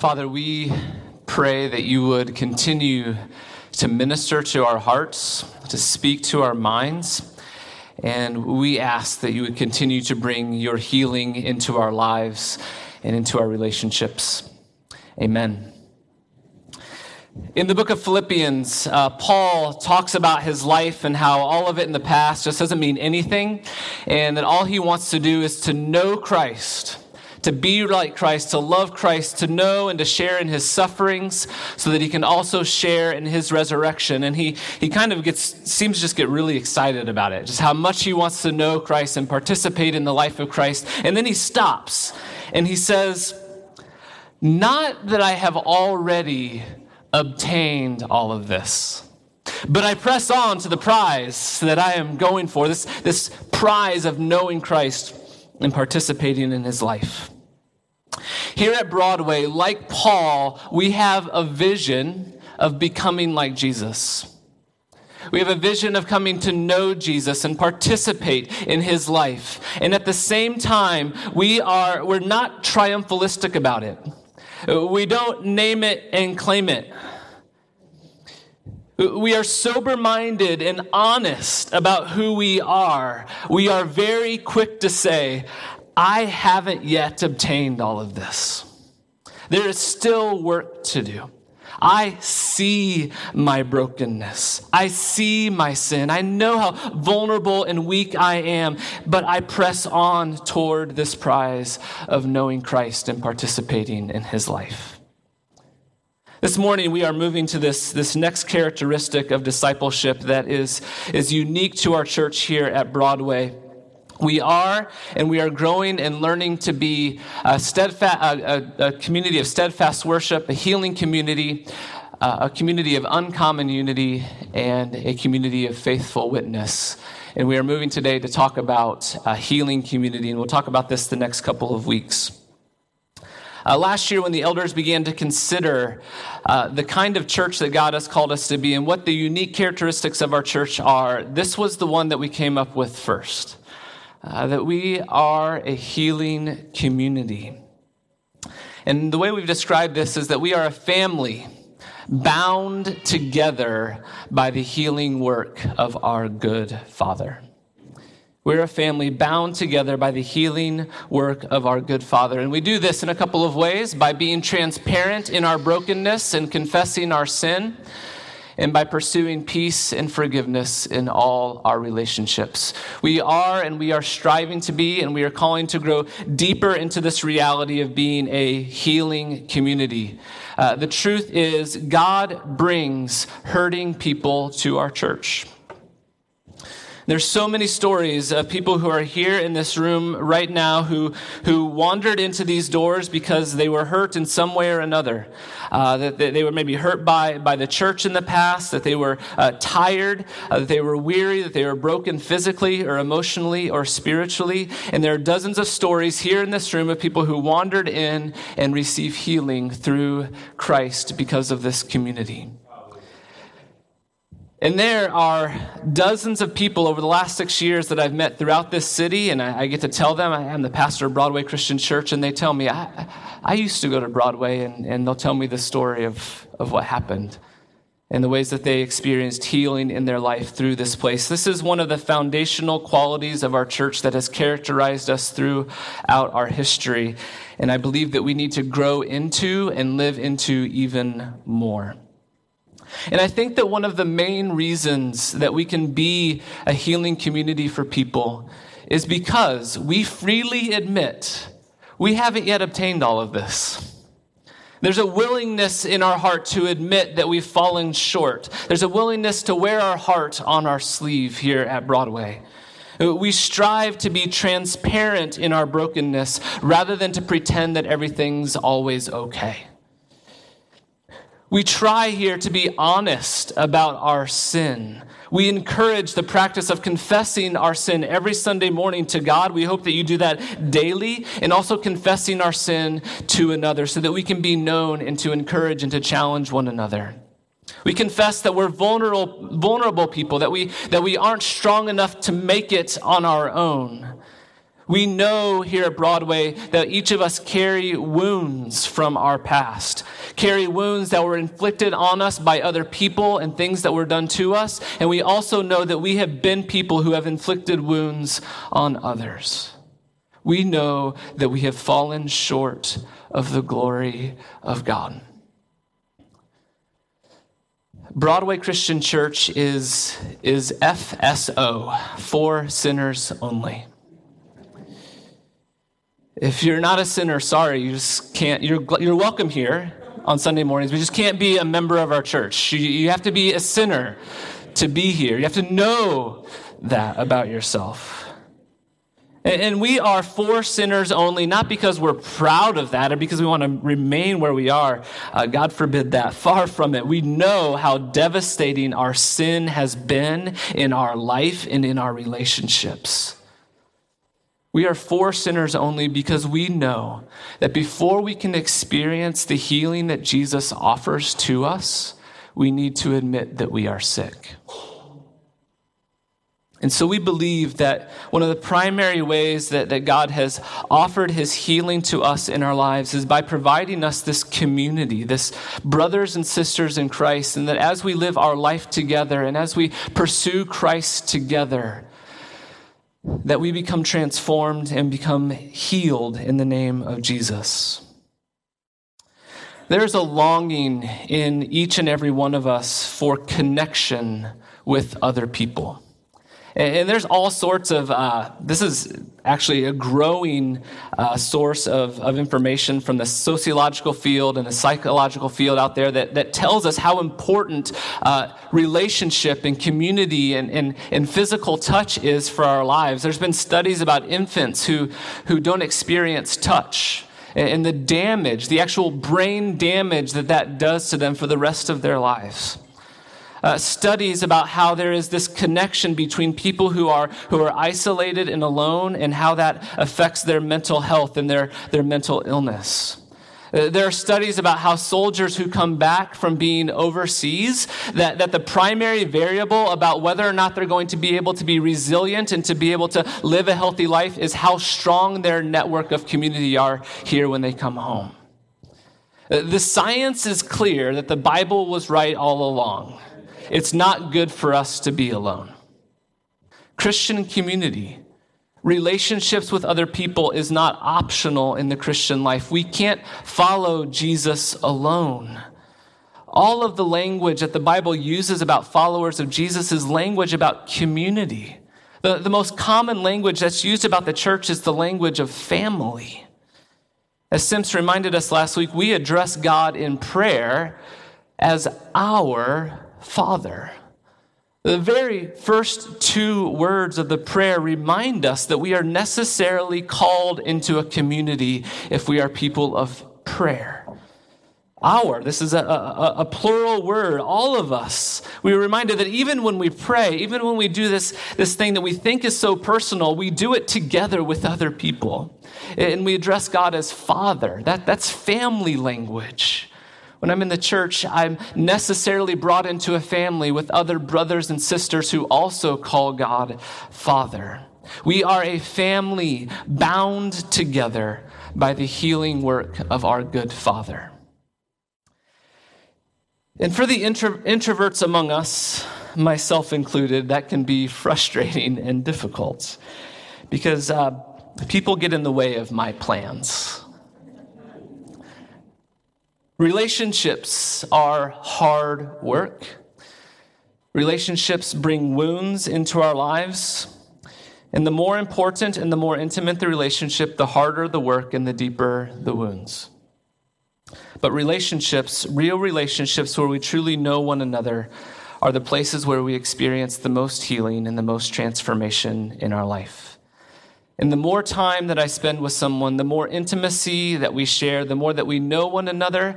Father, we pray that you would continue to minister to our hearts, to speak to our minds. And we ask that you would continue to bring your healing into our lives and into our relationships. Amen. In the book of Philippians, uh, Paul talks about his life and how all of it in the past just doesn't mean anything, and that all he wants to do is to know Christ to be like Christ, to love Christ, to know and to share in his sufferings so that he can also share in his resurrection. And he, he kind of gets, seems to just get really excited about it, just how much he wants to know Christ and participate in the life of Christ. And then he stops and he says, Not that I have already obtained all of this. But I press on to the prize that I am going for, this, this prize of knowing Christ and participating in his life. Here at Broadway, like Paul, we have a vision of becoming like Jesus. We have a vision of coming to know Jesus and participate in his life. And at the same time, we are, we're not triumphalistic about it. We don't name it and claim it. We are sober minded and honest about who we are. We are very quick to say, I haven't yet obtained all of this. There is still work to do. I see my brokenness. I see my sin. I know how vulnerable and weak I am, but I press on toward this prize of knowing Christ and participating in his life. This morning, we are moving to this, this next characteristic of discipleship that is, is unique to our church here at Broadway. We are and we are growing and learning to be a, steadfast, a, a, a community of steadfast worship, a healing community, uh, a community of uncommon unity, and a community of faithful witness. And we are moving today to talk about a healing community, and we'll talk about this the next couple of weeks. Uh, last year, when the elders began to consider uh, the kind of church that God has called us to be and what the unique characteristics of our church are, this was the one that we came up with first. Uh, that we are a healing community. And the way we've described this is that we are a family bound together by the healing work of our good Father. We're a family bound together by the healing work of our good Father. And we do this in a couple of ways by being transparent in our brokenness and confessing our sin, and by pursuing peace and forgiveness in all our relationships. We are and we are striving to be, and we are calling to grow deeper into this reality of being a healing community. Uh, the truth is, God brings hurting people to our church. There's so many stories of people who are here in this room right now who, who wandered into these doors because they were hurt in some way or another. Uh, that they were maybe hurt by, by the church in the past, that they were uh, tired, uh, that they were weary, that they were broken physically or emotionally or spiritually. And there are dozens of stories here in this room of people who wandered in and received healing through Christ because of this community. And there are dozens of people over the last six years that I've met throughout this city, and I, I get to tell them I am the pastor of Broadway Christian Church, and they tell me, I, I used to go to Broadway, and, and they'll tell me the story of, of what happened and the ways that they experienced healing in their life through this place. This is one of the foundational qualities of our church that has characterized us throughout our history, and I believe that we need to grow into and live into even more. And I think that one of the main reasons that we can be a healing community for people is because we freely admit we haven't yet obtained all of this. There's a willingness in our heart to admit that we've fallen short. There's a willingness to wear our heart on our sleeve here at Broadway. We strive to be transparent in our brokenness rather than to pretend that everything's always okay. We try here to be honest about our sin. We encourage the practice of confessing our sin every Sunday morning to God. We hope that you do that daily and also confessing our sin to another so that we can be known and to encourage and to challenge one another. We confess that we're vulnerable, vulnerable people, that we, that we aren't strong enough to make it on our own. We know here at Broadway that each of us carry wounds from our past, carry wounds that were inflicted on us by other people and things that were done to us. And we also know that we have been people who have inflicted wounds on others. We know that we have fallen short of the glory of God. Broadway Christian Church is, is FSO, for sinners only. If you're not a sinner, sorry, you just can't, you're, you're welcome here on Sunday mornings, but just can't be a member of our church. You, you have to be a sinner to be here. You have to know that about yourself. And we are for sinners only, not because we're proud of that or because we want to remain where we are. Uh, God forbid that. Far from it. We know how devastating our sin has been in our life and in our relationships. We are for sinners only because we know that before we can experience the healing that Jesus offers to us, we need to admit that we are sick. And so we believe that one of the primary ways that, that God has offered his healing to us in our lives is by providing us this community, this brothers and sisters in Christ, and that as we live our life together and as we pursue Christ together, that we become transformed and become healed in the name of Jesus. There's a longing in each and every one of us for connection with other people. And, there's all sorts of, uh, this is actually a growing uh, source of, of information from the sociological field and the psychological field out there that, that tells us how important uh, relationship and community and, and, and physical touch is for our lives. There's been studies about infants who, who don't experience touch and the damage, the actual brain damage that that does to them for the rest of their lives uh, studies about how there is this connection between people who are, who are isolated and alone and how that affects their mental health and their, their mental illness. Uh, there are studies about how soldiers who come back from being overseas, that, that the primary variable about whether or not they're going to be able to be resilient and to be able to live a healthy life is how strong their network of community are here when they come home. Uh, the science is clear that the Bible was right all along. It's not good for us to be alone. Christian community, relationships with other people is not optional in the Christian life. We can't follow Jesus alone. All of the language that the Bible uses about followers of Jesus is language about community. The, the most common language that's used about the church is the language of family. As Sims reminded us last week, we address God in prayer as our Father. The very first two words of the prayer remind us that we are necessarily called into a community if we are people of prayer. Our, this is a, a, a, plural word, all of us. We are reminded that even when we pray, even when we do this, this thing that we think is so personal, we do it together with other people. And we address God as Father. That, that's family language. When I'm in the church, I'm necessarily brought into a family with other brothers and sisters who also call God Father. We are a family bound together by the healing work of our good Father. And for the intro- introverts among us, myself included, that can be frustrating and difficult because uh, people get in the way of my plans. Relationships are hard work. Relationships bring wounds into our lives. And the more important and the more intimate the relationship, the harder the work and the deeper the wounds. But relationships, real relationships where we truly know one another, are the places where we experience the most healing and the most transformation in our life. And the more time that I spend with someone, the more intimacy that we share, the more that we know one another,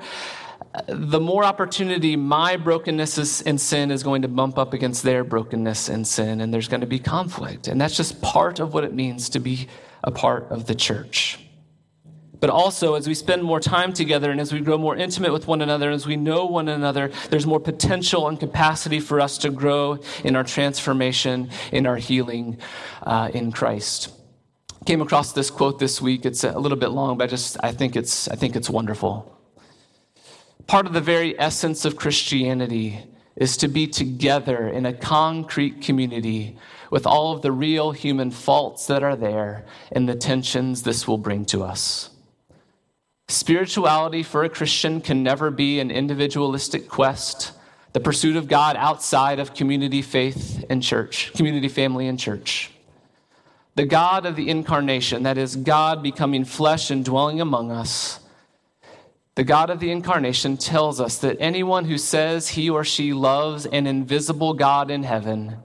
the more opportunity my brokenness and sin is going to bump up against their brokenness and sin, and there's going to be conflict. And that's just part of what it means to be a part of the church. But also, as we spend more time together and as we grow more intimate with one another, as we know one another, there's more potential and capacity for us to grow in our transformation, in our healing uh, in Christ. Came across this quote this week. It's a little bit long, but I just I think it's I think it's wonderful. Part of the very essence of Christianity is to be together in a concrete community with all of the real human faults that are there and the tensions this will bring to us. Spirituality for a Christian can never be an individualistic quest, the pursuit of God outside of community faith and church, community family and church. The God of the incarnation, that is, God becoming flesh and dwelling among us, the God of the incarnation tells us that anyone who says he or she loves an invisible God in heaven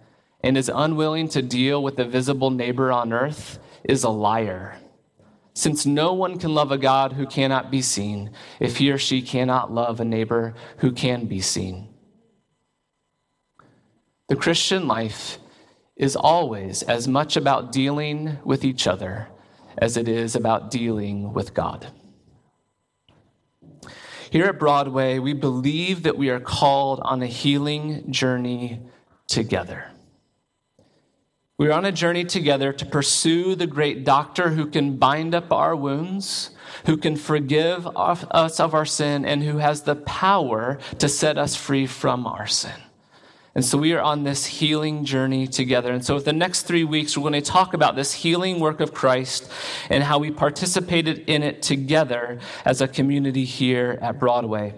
and is unwilling to deal with a visible neighbor on earth is a liar. Since no one can love a God who cannot be seen if he or she cannot love a neighbor who can be seen. The Christian life is always as much about dealing with each other as it is about dealing with God. Here at Broadway, we believe that we are called on a healing journey together. We're on a journey together to pursue the great doctor who can bind up our wounds, who can forgive us of our sin, and who has the power to set us free from our sin. And so we are on this healing journey together. And so, the next three weeks, we're going to talk about this healing work of Christ and how we participated in it together as a community here at Broadway.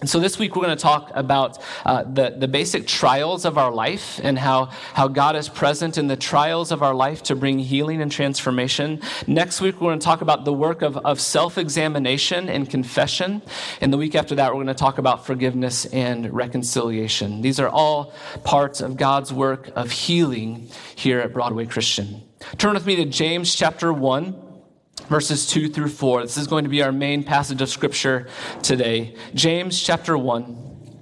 And so this week we're going to talk about uh, the, the basic trials of our life and how, how God is present in the trials of our life to bring healing and transformation. Next week we're going to talk about the work of, of self examination and confession. And the week after that we're going to talk about forgiveness and reconciliation. These are all parts of God's work of healing here at Broadway Christian. Turn with me to James chapter 1 verses 2 through 4. This is going to be our main passage of scripture today. James chapter 1,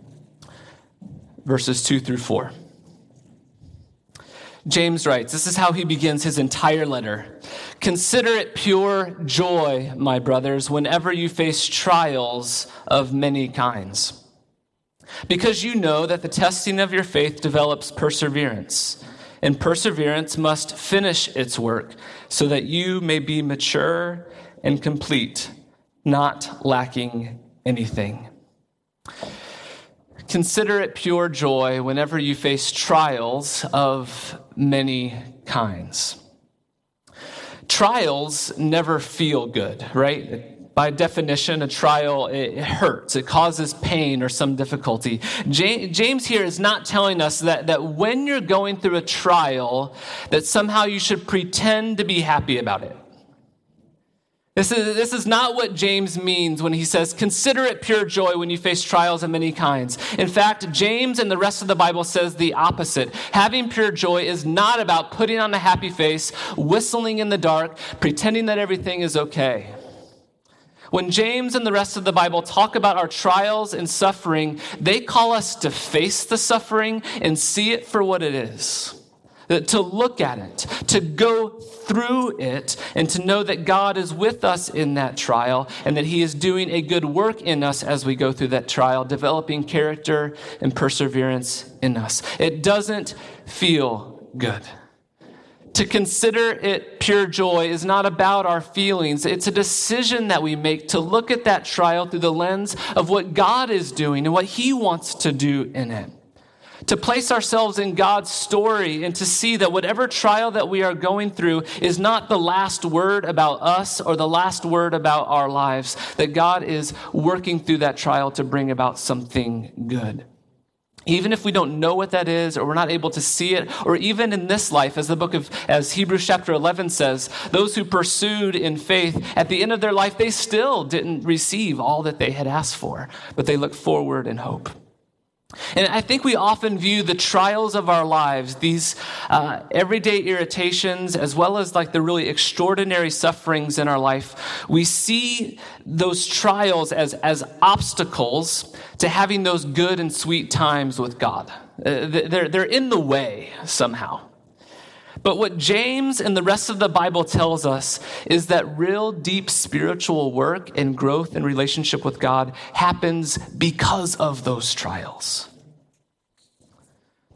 verses 2 through 4. James writes, this is how he begins his entire letter. Consider it pure joy, my brothers, whenever you face trials of many kinds. Because you know that the testing of your faith develops perseverance and perseverance must finish its work so that you may be mature and complete, not lacking anything. Consider it pure joy whenever you face trials of many kinds. Trials never feel good, right? By definition, a trial, it hurts. It causes pain or some difficulty. James here is not telling us that, that when you're going through a trial, that somehow you should pretend to be happy about it. This is, this is not what James means when he says, consider it pure joy when you face trials of many kinds. In fact, James and the rest of the Bible says the opposite. Having pure joy is not about putting on a happy face, whistling in the dark, pretending that everything is okay. When James and the rest of the Bible talk about our trials and suffering, they call us to face the suffering and see it for what it is. Uh, to look at it, to go through it, and to know that God is with us in that trial and that He is doing a good work in us as we go through that trial, developing character and perseverance in us. It doesn't feel good. To consider it pure joy is not about our feelings. It's a decision that we make to look at that trial through the lens of what God is doing and what He wants to do in it. To place ourselves in God's story and to see that whatever trial that we are going through is not the last word about us or the last word about our lives, that God is working through that trial to bring about something good. Even if we don't know what that is, or we're not able to see it, or even in this life, as the book of, as Hebrews chapter 11 says, those who pursued in faith, at the end of their life, they still didn't receive all that they had asked for, but they look forward in hope. And I think we often view the trials of our lives, these uh, everyday irritations, as well as like the really extraordinary sufferings in our life, we see those trials as, as obstacles to having those good and sweet times with God. Uh, they're, they're in the way somehow. But what James and the rest of the Bible tells us is that real deep spiritual work and growth and relationship with God happens because of those trials.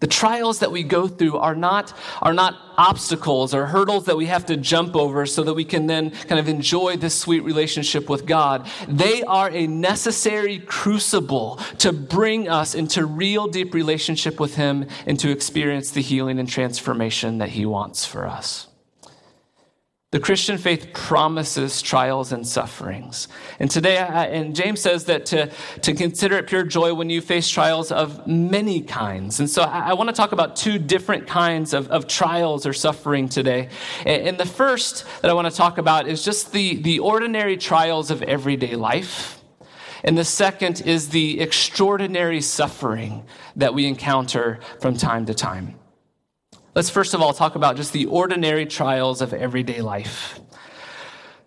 The trials that we go through are not, are not obstacles or hurdles that we have to jump over so that we can then kind of enjoy this sweet relationship with God. They are a necessary crucible to bring us into real deep relationship with Him and to experience the healing and transformation that He wants for us. The Christian faith promises trials and sufferings. And today, and James says that to, to consider it pure joy when you face trials of many kinds. And so I, I want to talk about two different kinds of, of trials or suffering today. And the first that I want to talk about is just the, the ordinary trials of everyday life. And the second is the extraordinary suffering that we encounter from time to time. Let's first of all talk about just the ordinary trials of everyday life.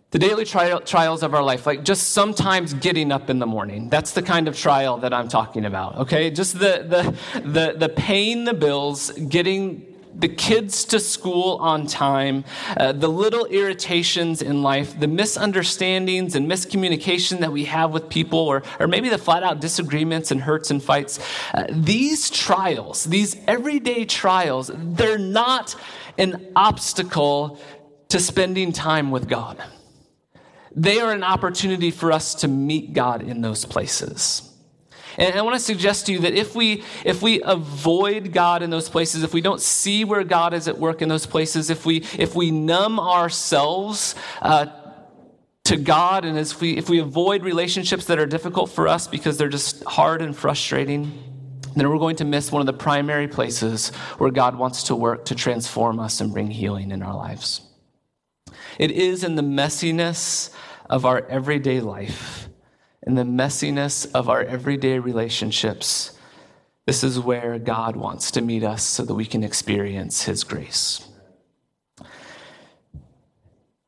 The daily trial, trials of our life, like just sometimes getting up in the morning. That's the kind of trial that I'm talking about, okay? Just the, the, the, the paying the bills, getting the kids to school on time, uh, the little irritations in life, the misunderstandings and miscommunication that we have with people, or, or maybe the flat out disagreements and hurts and fights. Uh, these trials, these everyday trials, they're not an obstacle to spending time with God. They are an opportunity for us to meet God in those places. And I want to suggest to you that if we, if we avoid God in those places, if we don't see where God is at work in those places, if we, if we numb ourselves uh, to God, and if we, if we avoid relationships that are difficult for us because they're just hard and frustrating, then we're going to miss one of the primary places where God wants to work to transform us and bring healing in our lives. It is in the messiness of our everyday life in the messiness of our everyday relationships, this is where God wants to meet us so that we can experience His grace.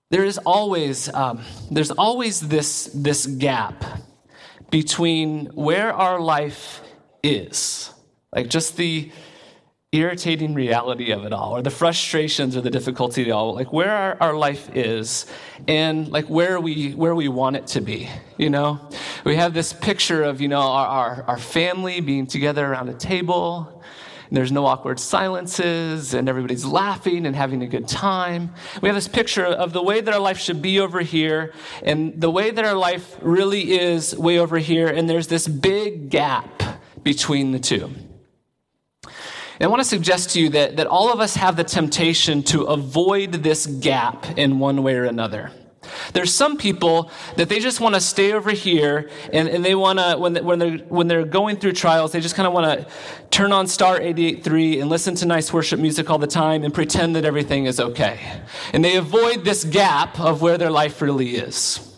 There is always, um, there's always this, this gap between where our life is, like just the, irritating reality of it all, or the frustrations or the difficulty of it all, like where our, our life is, and like where we where we want it to be. You know, we have this picture of you know our our, our family being together around a table. And there's no awkward silences, and everybody's laughing and having a good time. We have this picture of the way that our life should be over here, and the way that our life really is way over here, and there's this big gap between the two. And I want to suggest to you that, that all of us have the temptation to avoid this gap in one way or another. There's some people that they just want to stay over here and, and they want to, when, when, they're, when they're going through trials, they just kind of want to turn on Star 88.3 and listen to nice worship music all the time and pretend that everything is okay. And they avoid this gap of where their life really is.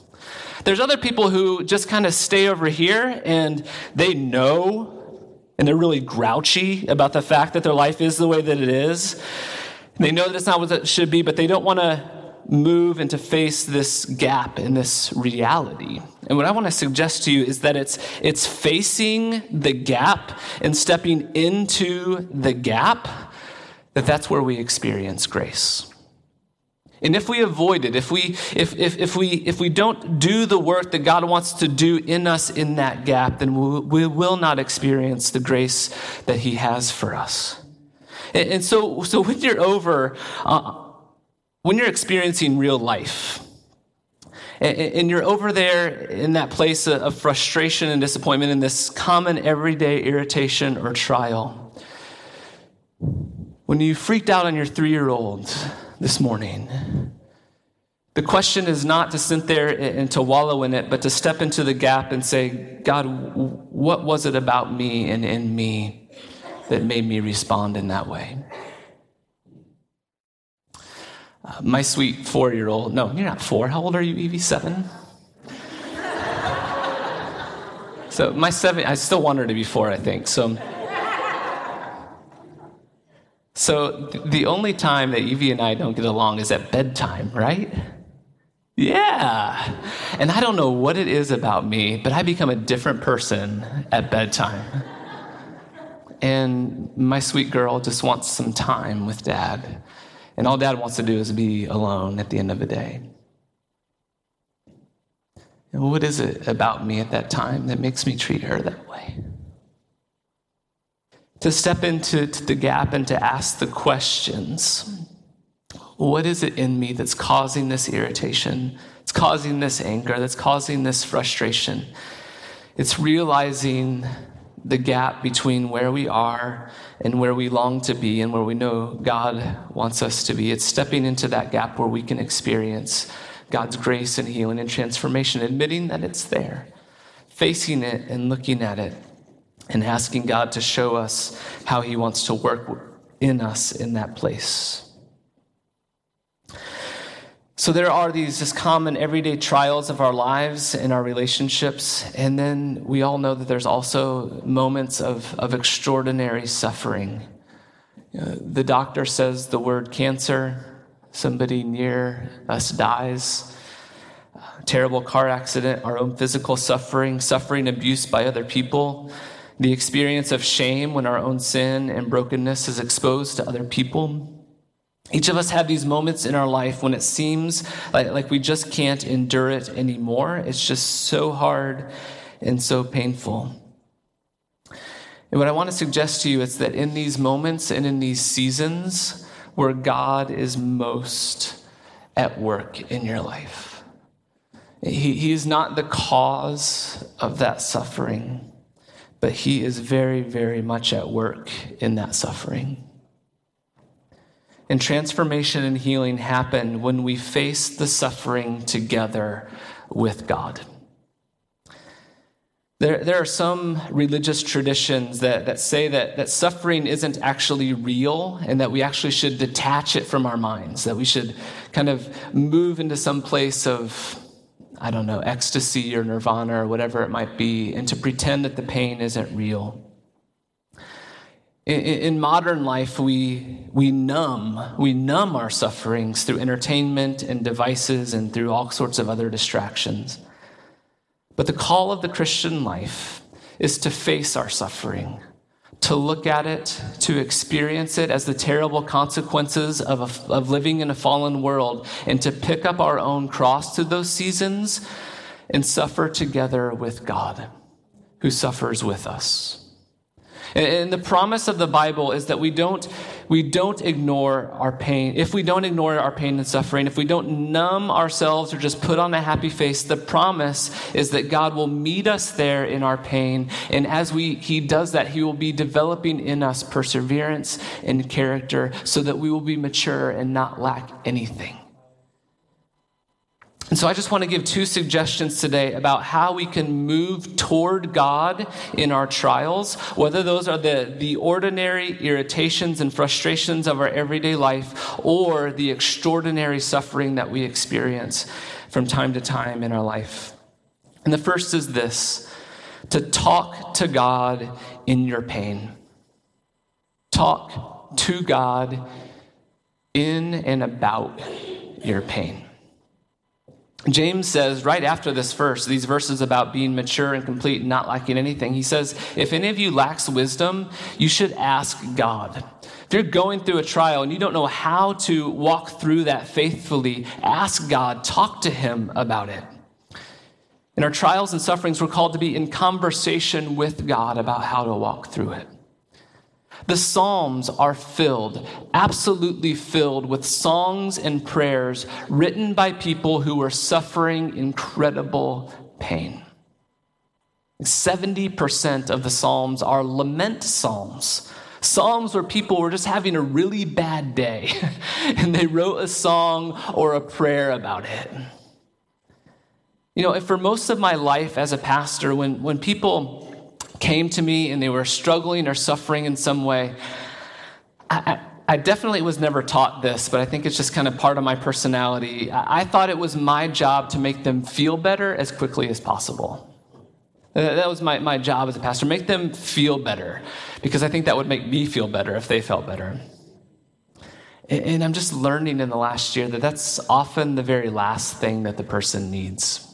There's other people who just kind of stay over here and they know and they're really grouchy about the fact that their life is the way that it is. They know that it's not what it should be, but they don't want to move and to face this gap in this reality. And what I want to suggest to you is that it's it's facing the gap and stepping into the gap that that's where we experience grace. And if we avoid it, if we, if, if, if, we, if we don't do the work that God wants to do in us in that gap, then we, will not experience the grace that He has for us. And, and so, so when you're over, uh, when you're experiencing real life, and, and you're over there in that place of frustration and disappointment, in this common everyday irritation or trial, when you freaked out on your three year old, this morning. The question is not to sit there and to wallow in it, but to step into the gap and say, God, what was it about me and in me that made me respond in that way? Uh, my sweet four year old, no, you're not four. How old are you, Evie? Seven? so my seven, I still want her to be four, I think. So so the only time that Evie and I don't get along is at bedtime, right? Yeah. And I don't know what it is about me, but I become a different person at bedtime. And my sweet girl just wants some time with dad. And all dad wants to do is be alone at the end of the day. And what is it about me at that time that makes me treat her that way? To step into to the gap and to ask the questions. What is it in me that's causing this irritation? It's causing this anger, that's causing this frustration. It's realizing the gap between where we are and where we long to be and where we know God wants us to be. It's stepping into that gap where we can experience God's grace and healing and transformation, admitting that it's there, facing it and looking at it, and asking God to show us how He wants to work in us in that place. So there are these just common everyday trials of our lives and our relationships. And then we all know that there's also moments of, of extraordinary suffering. Uh, the doctor says the word cancer, somebody near us dies, uh, terrible car accident, our own physical suffering, suffering abuse by other people, the experience of shame when our own sin and brokenness is exposed to other people each of us have these moments in our life when it seems like, like we just can't endure it anymore. It's just so hard and so painful. And what I want to suggest to you is that in these moments and in these seasons where God is most at work in your life, he, he is not the cause of that suffering, but He is very, very much at work in that suffering. And transformation and healing happen when we face the suffering together with God. There, there are some religious traditions that, that say that, that suffering isn't actually real and that we actually should detach it from our minds, that we should kind of move into some place of, I don't know, ecstasy or nirvana or whatever it might be, and to pretend that the pain isn't real. In, in, modern life, we, we numb, we numb our sufferings through entertainment and devices and through all sorts of other distractions. But the call of the Christian life is to face our suffering, to look at it, to experience it as the terrible consequences of, a, of living in a fallen world, and to pick up our own cross through those seasons and suffer together with God, who suffers with us. And the promise of the Bible is that we don't, we don't ignore our pain. If we don't ignore our pain and suffering, if we don't numb ourselves or just put on a happy face, the promise is that God will meet us there in our pain. And as we, He does that, He will be developing in us perseverance and character so that we will be mature and not lack anything. And so I just want to give two suggestions today about how we can move toward God in our trials, whether those are the, the ordinary irritations and frustrations of our everyday life or the extraordinary suffering that we experience from time to time in our life. And the first is this to talk to God in your pain. Talk to God in and about your pain. James says right after this verse, these verses about being mature and complete and not lacking anything, he says, If any of you lacks wisdom, you should ask God. If you're going through a trial and you don't know how to walk through that faithfully, ask God, talk to Him about it. In our trials and sufferings, we're called to be in conversation with God about how to walk through it. The Psalms are filled, absolutely filled with songs and prayers written by people who were suffering incredible pain. 70% of the Psalms are lament Psalms. Psalms where people were just having a really bad day and they wrote a song or a prayer about it. You know, for most of my life as a pastor, when, when people came to me and they were struggling or suffering in some way, I, I definitely was never taught this, but I think it's just kind of part of my personality. I thought it was my job to make them feel better as quickly as possible. Uh, that was my, my job as a pastor, make them feel better, because I think that would make me feel better if they felt better. And I'm just learning in the last year that that's often the very last thing that the person needs.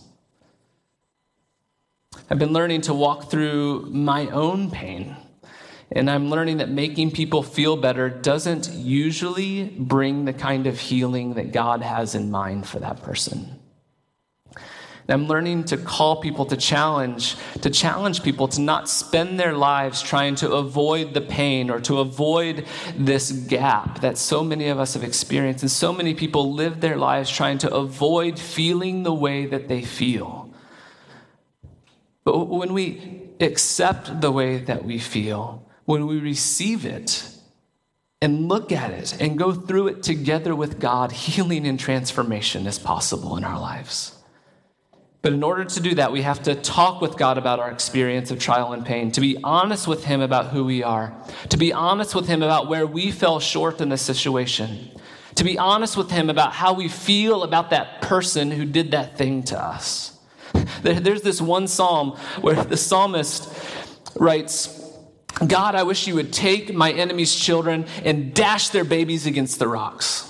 I've been learning to walk through my own pain. And I'm learning that making people feel better doesn't usually bring the kind of healing that God has in mind for that person. I'm learning to call people to challenge, to challenge people to not spend their lives trying to avoid the pain or to avoid this gap that so many of us have experienced. And so many people live their lives trying to avoid feeling the way that they feel. But when we accept the way that we feel, when we receive it, and look at it and go through it together with God, healing and transformation is possible in our lives. But in order to do that, we have to talk with God about our experience of trial and pain, to be honest with Him about who we are, to be honest with Him about where we fell short in the situation, to be honest with Him about how we feel about that person who did that thing to us. There's this one psalm where the psalmist writes, God, I wish you would take my enemy's children and dash their babies against the rocks.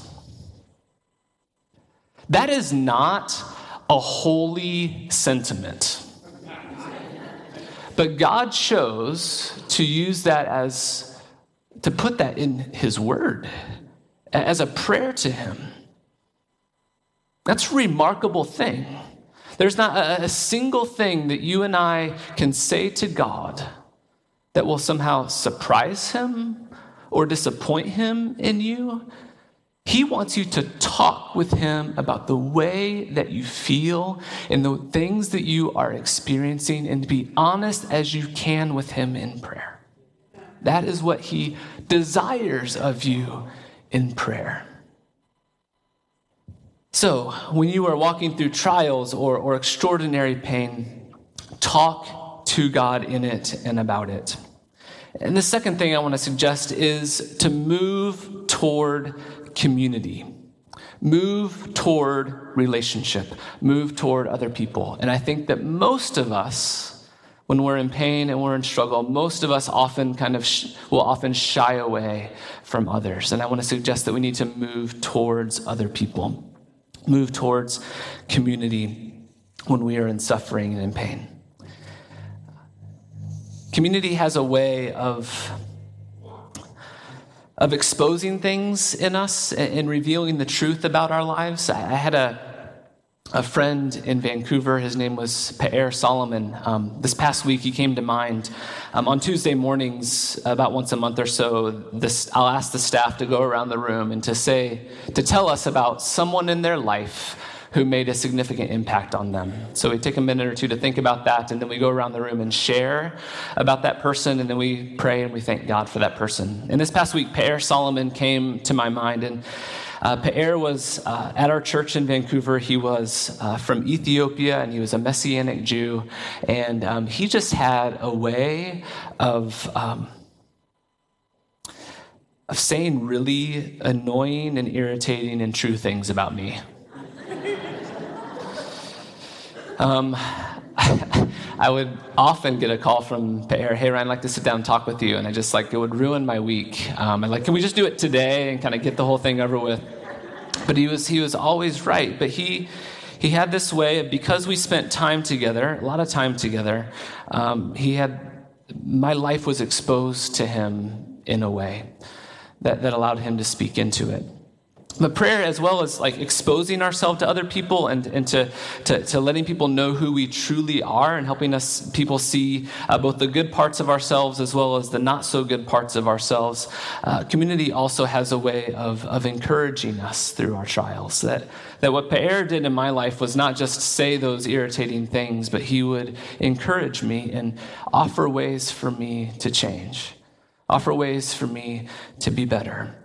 That is not a holy sentiment. But God chose to use that as, to put that in His Word as a prayer to Him. That's a remarkable thing. There's not a, a single thing that you and I can say to God that will somehow surprise Him or disappoint Him in you. He wants you to talk with Him about the way that you feel and the things that you are experiencing and to be honest as you can with Him in prayer. That is what He desires of you in prayer. So, when you are walking through trials or, or extraordinary pain, talk to God in it and about it. And the second thing I want to suggest is to move toward community. Move toward relationship. Move toward other people. And I think that most of us, when we're in pain and we're in struggle, most of us often kind of sh- will often shy away from others. And I want to suggest that we need to move towards other people, move towards community when we are in suffering and in pain. Community has a way of of exposing things in us and revealing the truth about our lives. I had a, a friend in Vancouver. His name was Pe'er Solomon. Um, this past week, he came to mind. Um, on Tuesday mornings, about once a month or so, this, I'll ask the staff to go around the room and to say, to tell us about someone in their life who made a significant impact on them. So we take a minute or two to think about that, and then we go around the room and share about that person, and then we pray and we thank God for that person. And this past week, Pe'er Solomon came to my mind, and uh, Pe'er was uh, at our church in Vancouver. He was uh, from Ethiopia, and he was a Messianic Jew, and um, he just had a way of. Um, of saying really annoying and irritating and true things about me. Um, I would often get a call from Pe'er, hey Ryan, I'd like to sit down and talk with you. And I just like, it would ruin my week. Um, I'm like, can we just do it today and kind of get the whole thing over with? But he was, he was always right. But he, he had this way of, because we spent time together, a lot of time together, um, he had, my life was exposed to him in a way that, that allowed him to speak into it but prayer as well as like exposing ourselves to other people and, and to, to, to, letting people know who we truly are and helping us people see uh, both the good parts of ourselves as well as the not so good parts of ourselves. Uh, community also has a way of, of encouraging us through our trials. That, that what Pe'er did in my life was not just say those irritating things but he would encourage me and offer ways for me to change offer ways for me to be better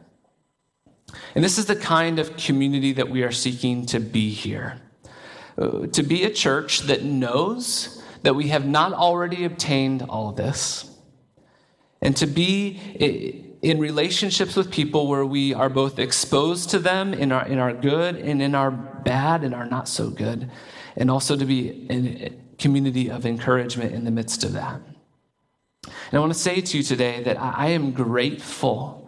and this is the kind of community that we are seeking to be here. Uh, to be a church that knows that we have not already obtained all of this. And to be in relationships with people where we are both exposed to them in our, in our good and in our bad and our not so good. And also to be a community of encouragement in the midst of that. And I want to say to you today that I am grateful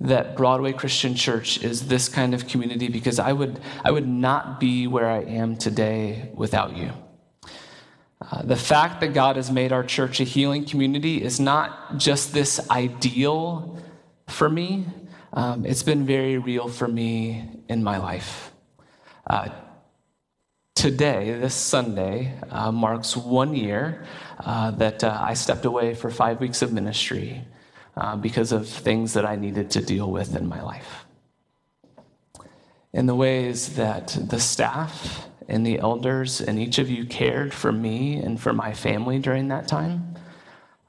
that Broadway Christian Church is this kind of community because I would, I would not be where I am today without you. Uh, the fact that God has made our church a healing community is not just this ideal for me, um, it's been very real for me in my life. Uh, today, this Sunday, uh, marks one year uh, that uh, I stepped away for five weeks of ministry uh, because of things that I needed to deal with in my life. And the ways that the staff and the elders and each of you cared for me and for my family during that time,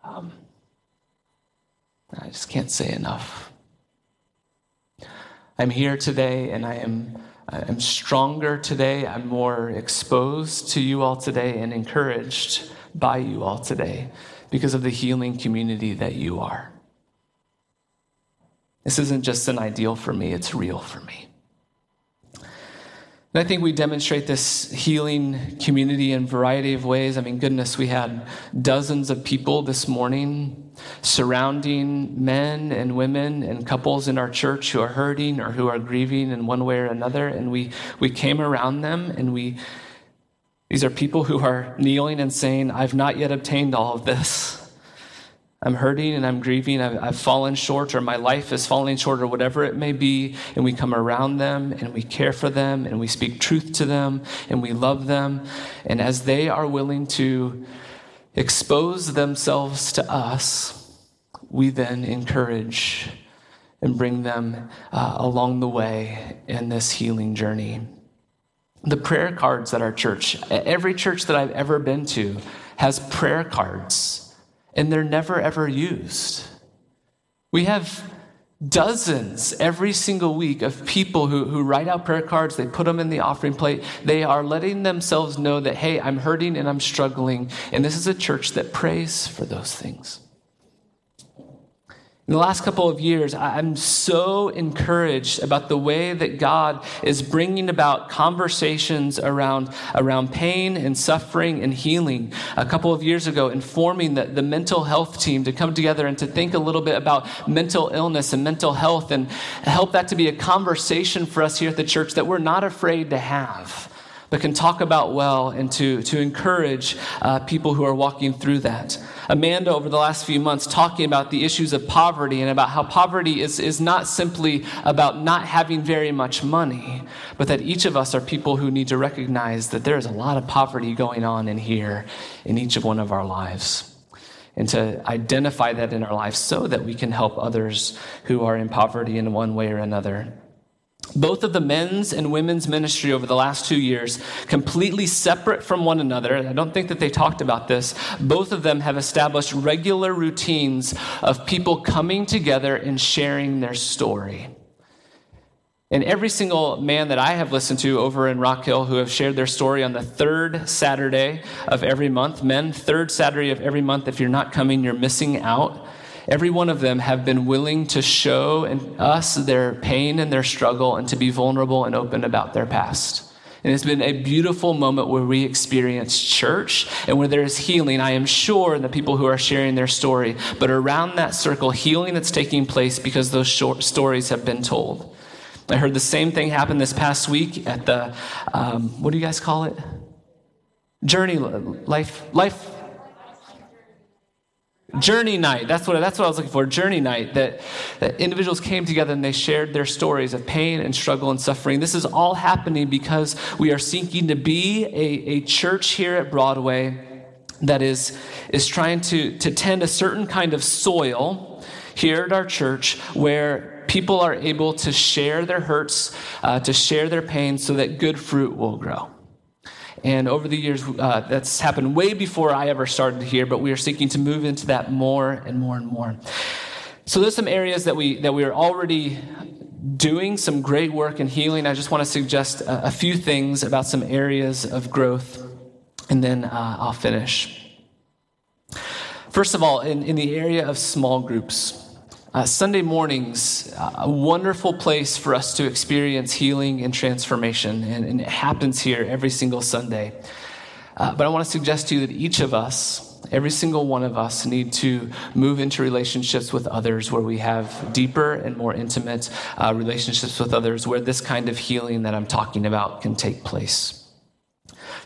um, I just can't say enough. I'm here today and I am I'm stronger today. I'm more exposed to you all today and encouraged by you all today because of the healing community that you are. This isn't just an ideal for me, it's real for me. And I think we demonstrate this healing community in a variety of ways. I mean, goodness, we had dozens of people this morning surrounding men and women and couples in our church who are hurting or who are grieving in one way or another. And we, we came around them and we, these are people who are kneeling and saying, I've not yet obtained all of this. I'm hurting and I'm grieving. I've, I've, fallen short, or my life is falling short, or whatever it may be. And we come around them and we care for them and we speak truth to them and we love them. And as they are willing to expose themselves to us, we then encourage and bring them uh, along the way in this healing journey. The prayer cards at our church, every church that I've ever been to, has prayer cards and they're never ever used. We have dozens every single week of people who, who write out prayer cards, they put them in the offering plate. They are letting themselves know that, hey, I'm hurting and I'm struggling. And this is a church that prays for those things. In the last couple of years, I'm so encouraged about the way that God is bringing about conversations around, around pain and suffering and healing. A couple of years ago, informing the, the mental health team to come together and to think a little bit about mental illness and mental health and help that to be a conversation for us here at the church that we're not afraid to have but can talk about well and to, to encourage uh, people who are walking through that. Amanda, over the last few months, talking about the issues of poverty and about how poverty is, is not simply about not having very much money, but that each of us are people who need to recognize that there is a lot of poverty going on in here in each of one of our lives. And to identify that in our lives so that we can help others who are in poverty in one way or another both of the men's and women's ministry over the last two years, completely separate from one another. I don't think that they talked about this. Both of them have established regular routines of people coming together and sharing their story. And every single man that I have listened to over in Rock Hill who have shared their story on the third Saturday of every month, men, third Saturday of every month, if you're not coming, you're missing out. Every one of them have been willing to show us their pain and their struggle and to be vulnerable and open about their past. And it's been a beautiful moment where we experience church and where there is healing. I am sure in the people who are sharing their story, but around that circle, healing that's taking place because those short stories have been told. I heard the same thing happen this past week at the, um, what do you guys call it? Journey, life, life Journey night. That's what, that's what I was looking for. Journey night. That, that individuals came together and they shared their stories of pain and struggle and suffering. This is all happening because we are seeking to be a, a church here at Broadway that is, is trying to, to tend a certain kind of soil here at our church where people are able to share their hurts, uh, to share their pain so that good fruit will grow. And over the years, uh, that's happened way before I ever started here, but we are seeking to move into that more and more and more. So there's some areas that we that we are already doing some great work in healing. I just want to suggest a, a few things about some areas of growth, and then uh, I'll finish. First of all, in, in the area of small groups. Uh, Sunday mornings, uh, a wonderful place for us to experience healing and transformation, and, and it happens here every single Sunday. Uh, but I want to suggest to you that each of us, every single one of us, need to move into relationships with others where we have deeper and more intimate uh, relationships with others, where this kind of healing that I'm talking about can take place.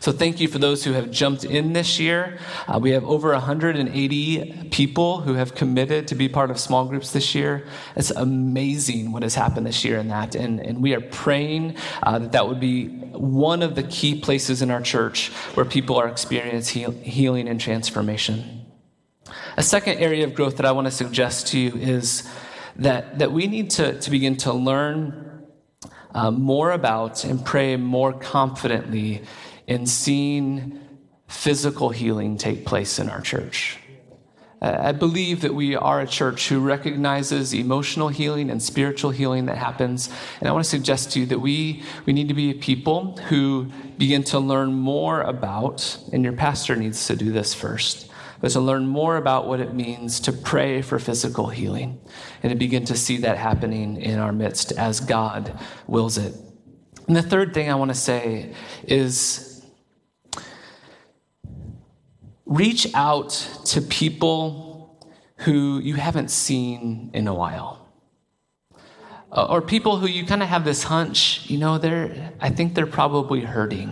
So thank you for those who have jumped in this year. Uh, we have over 180 people who have committed to be part of small groups this year. It's amazing what has happened this year in that. And, and we are praying uh, that that would be one of the key places in our church where people are experiencing heal, healing and transformation. A second area of growth that I want to suggest to you is that, that we need to, to begin to learn uh, more about and pray more confidently in seeing physical healing take place in our church. I believe that we are a church who recognizes emotional healing and spiritual healing that happens. And I want to suggest to you that we, we need to be a people who begin to learn more about, and your pastor needs to do this first, but to learn more about what it means to pray for physical healing and to begin to see that happening in our midst as God wills it. And the third thing I want to say is reach out to people who you haven't seen in a while. Or people who you kind of have this hunch, you know, they're, I think they're probably hurting.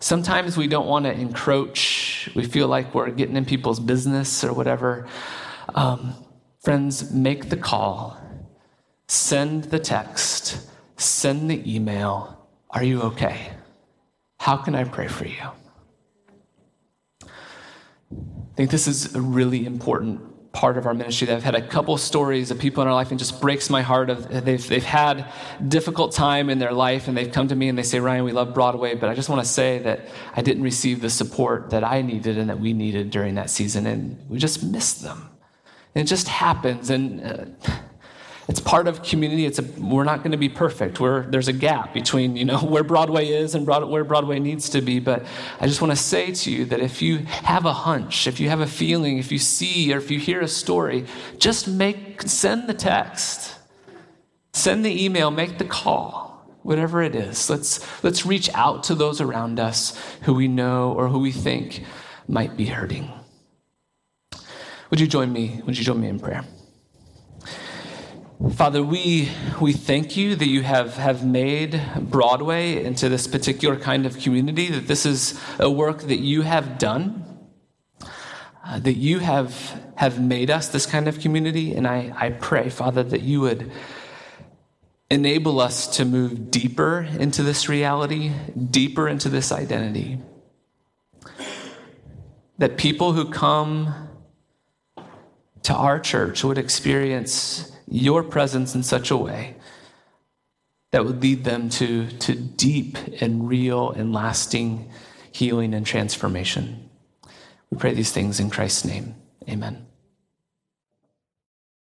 Sometimes we don't want to encroach. We feel like we're getting in people's business or whatever. Um, friends, make the call, send the text, send the email. Are you okay? How can I pray for you? I think this is a really important part of our ministry that I've had a couple stories of people in our life and just breaks my heart of they've, they've had difficult time in their life and they've come to me and they say, Ryan, we love Broadway, but I just want to say that I didn't receive the support that I needed and that we needed during that season and we just missed them. And it just happens. And uh, it's part of community. It's a, we're not going to be perfect. We're, there's a gap between you know where Broadway is and where Broadway needs to be. But I just want to say to you that if you have a hunch, if you have a feeling, if you see or if you hear a story, just make send the text, send the email, make the call, whatever it is. Let's let's reach out to those around us who we know or who we think might be hurting. Would you join me? Would you join me in prayer? Father, we, we thank you that you have, have made Broadway into this particular kind of community, that this is a work that you have done, uh, that you have, have made us this kind of community. And I, I pray, Father, that you would enable us to move deeper into this reality, deeper into this identity. That people who come to our church would experience your presence in such a way that would lead them to, to deep and real and lasting healing and transformation. We pray these things in Christ's name. Amen.